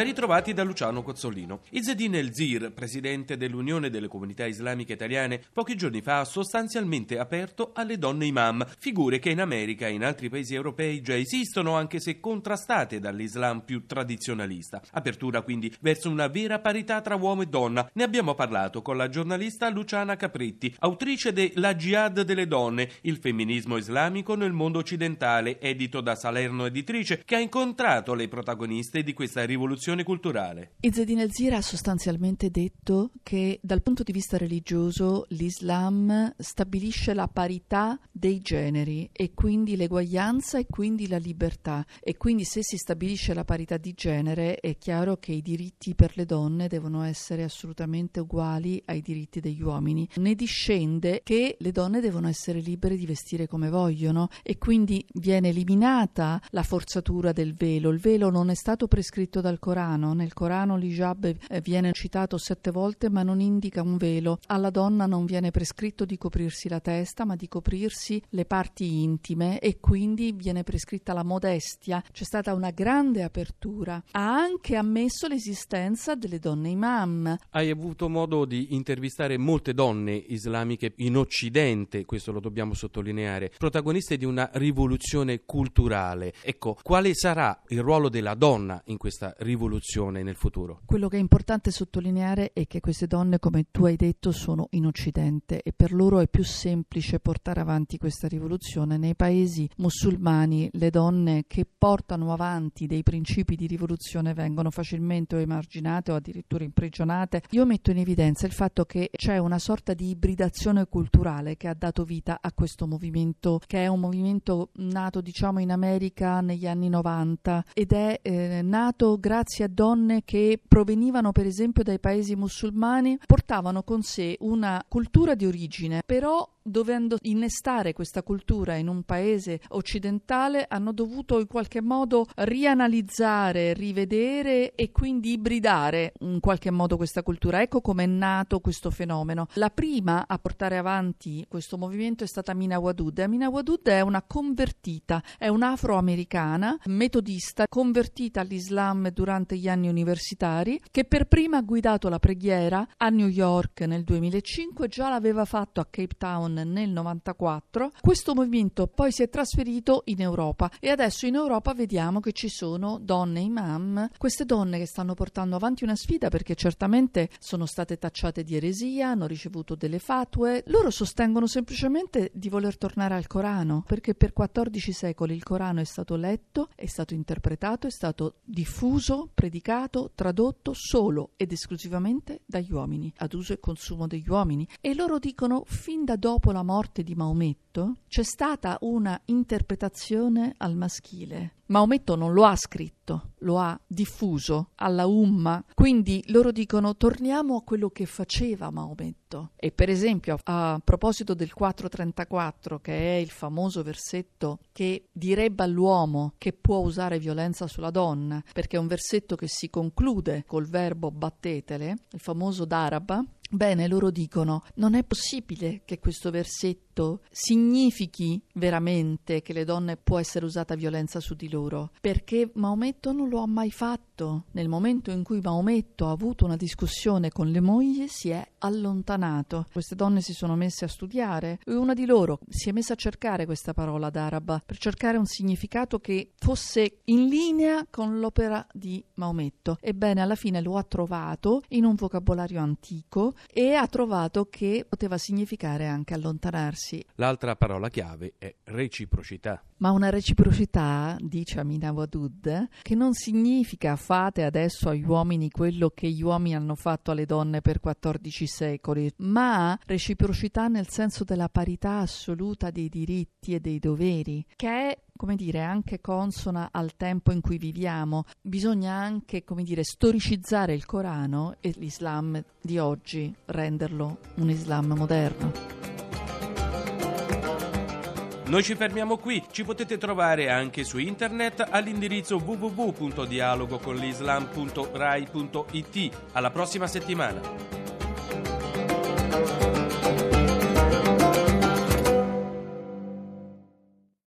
Ben ritrovati da Luciano Cozzolino. Izzedine El-Zir, presidente dell'Unione delle Comunità Islamiche Italiane, pochi giorni fa ha sostanzialmente aperto alle donne imam, figure che in America e in altri paesi europei già esistono, anche se contrastate dall'Islam più tradizionalista. Apertura quindi verso una vera parità tra uomo e donna. Ne abbiamo parlato con la giornalista Luciana Capretti, autrice de La Jihad delle donne, il femminismo islamico nel mondo occidentale, edito da Salerno Editrice, che ha incontrato le protagoniste di questa rivoluzione culturale. Izzedin el-Zir ha sostanzialmente detto che dal punto di vista religioso l'Islam stabilisce la parità dei generi e quindi l'eguaglianza e quindi la libertà e quindi se si stabilisce la parità di genere è chiaro che i diritti per le donne devono essere assolutamente uguali ai diritti degli uomini. Ne discende che le donne devono essere libere di vestire come vogliono e quindi viene eliminata la forzatura del velo. Il velo non è stato prescritto dal Corano Corano. Nel Corano l'hijab eh, viene citato sette volte ma non indica un velo. Alla donna non viene prescritto di coprirsi la testa ma di coprirsi le parti intime e quindi viene prescritta la modestia. C'è stata una grande apertura. Ha anche ammesso l'esistenza delle donne imam. Hai avuto modo di intervistare molte donne islamiche in Occidente, questo lo dobbiamo sottolineare, protagoniste di una rivoluzione culturale. Ecco, quale sarà il ruolo della donna in questa rivoluzione? Rivoluzione nel futuro. Quello che è importante sottolineare è che queste donne, come tu hai detto, sono in Occidente e per loro è più semplice portare avanti questa rivoluzione. Nei paesi musulmani le donne che portano avanti dei principi di rivoluzione vengono facilmente o emarginate o addirittura imprigionate. Io metto in evidenza il fatto che c'è una sorta di ibridazione culturale che ha dato vita a questo movimento, che è un movimento nato diciamo in America negli anni 90 ed è eh, nato grazie a donne che provenivano per esempio dai paesi musulmani, portavano con sé una cultura di origine, però dovendo innestare questa cultura in un paese occidentale, hanno dovuto in qualche modo rianalizzare, rivedere e quindi ibridare in qualche modo questa cultura. Ecco come è nato questo fenomeno. La prima a portare avanti questo movimento è stata Mina Wadud. Mina Wadud è una convertita, è un'afroamericana, metodista, convertita all'Islam durante gli anni universitari, che per prima ha guidato la preghiera a New York nel 2005, già l'aveva fatto a Cape Town Town nel 94, questo movimento poi si è trasferito in Europa e adesso in Europa vediamo che ci sono donne imam, queste donne che stanno portando avanti una sfida perché certamente sono state tacciate di eresia, hanno ricevuto delle fatue, loro sostengono semplicemente di voler tornare al Corano perché per 14 secoli il Corano è stato letto, è stato interpretato, è stato diffuso, predicato, tradotto solo ed esclusivamente dagli uomini, ad uso e consumo degli uomini. E loro dicono fin da dopo dopo la morte di Maometto c'è stata una interpretazione al maschile. Maometto non lo ha scritto, lo ha diffuso alla Umma, quindi loro dicono torniamo a quello che faceva Maometto. E per esempio a proposito del 434, che è il famoso versetto che direbbe all'uomo che può usare violenza sulla donna, perché è un versetto che si conclude col verbo battetele, il famoso d'Araba, Bene, loro dicono, non è possibile che questo versetto significhi veramente che le donne può essere usata violenza su di loro, perché Maometto non lo ha mai fatto. Nel momento in cui Maometto ha avuto una discussione con le mogli si è allontanato. Queste donne si sono messe a studiare e una di loro si è messa a cercare questa parola d'araba per cercare un significato che fosse in linea con l'opera di Maometto. Ebbene, alla fine lo ha trovato in un vocabolario antico e ha trovato che poteva significare anche allontanarsi. L'altra parola chiave è reciprocità. Ma una reciprocità, dice Amina Wadud, che non significa fate adesso agli uomini quello che gli uomini hanno fatto alle donne per 14 secoli, ma reciprocità nel senso della parità assoluta dei diritti e dei doveri, che è come dire, anche consona al tempo in cui viviamo. Bisogna anche, come dire, storicizzare il Corano e l'Islam di oggi, renderlo un Islam moderno. Noi ci fermiamo qui, ci potete trovare anche su internet all'indirizzo www.dialogoconlislam.rai.it. Alla prossima settimana!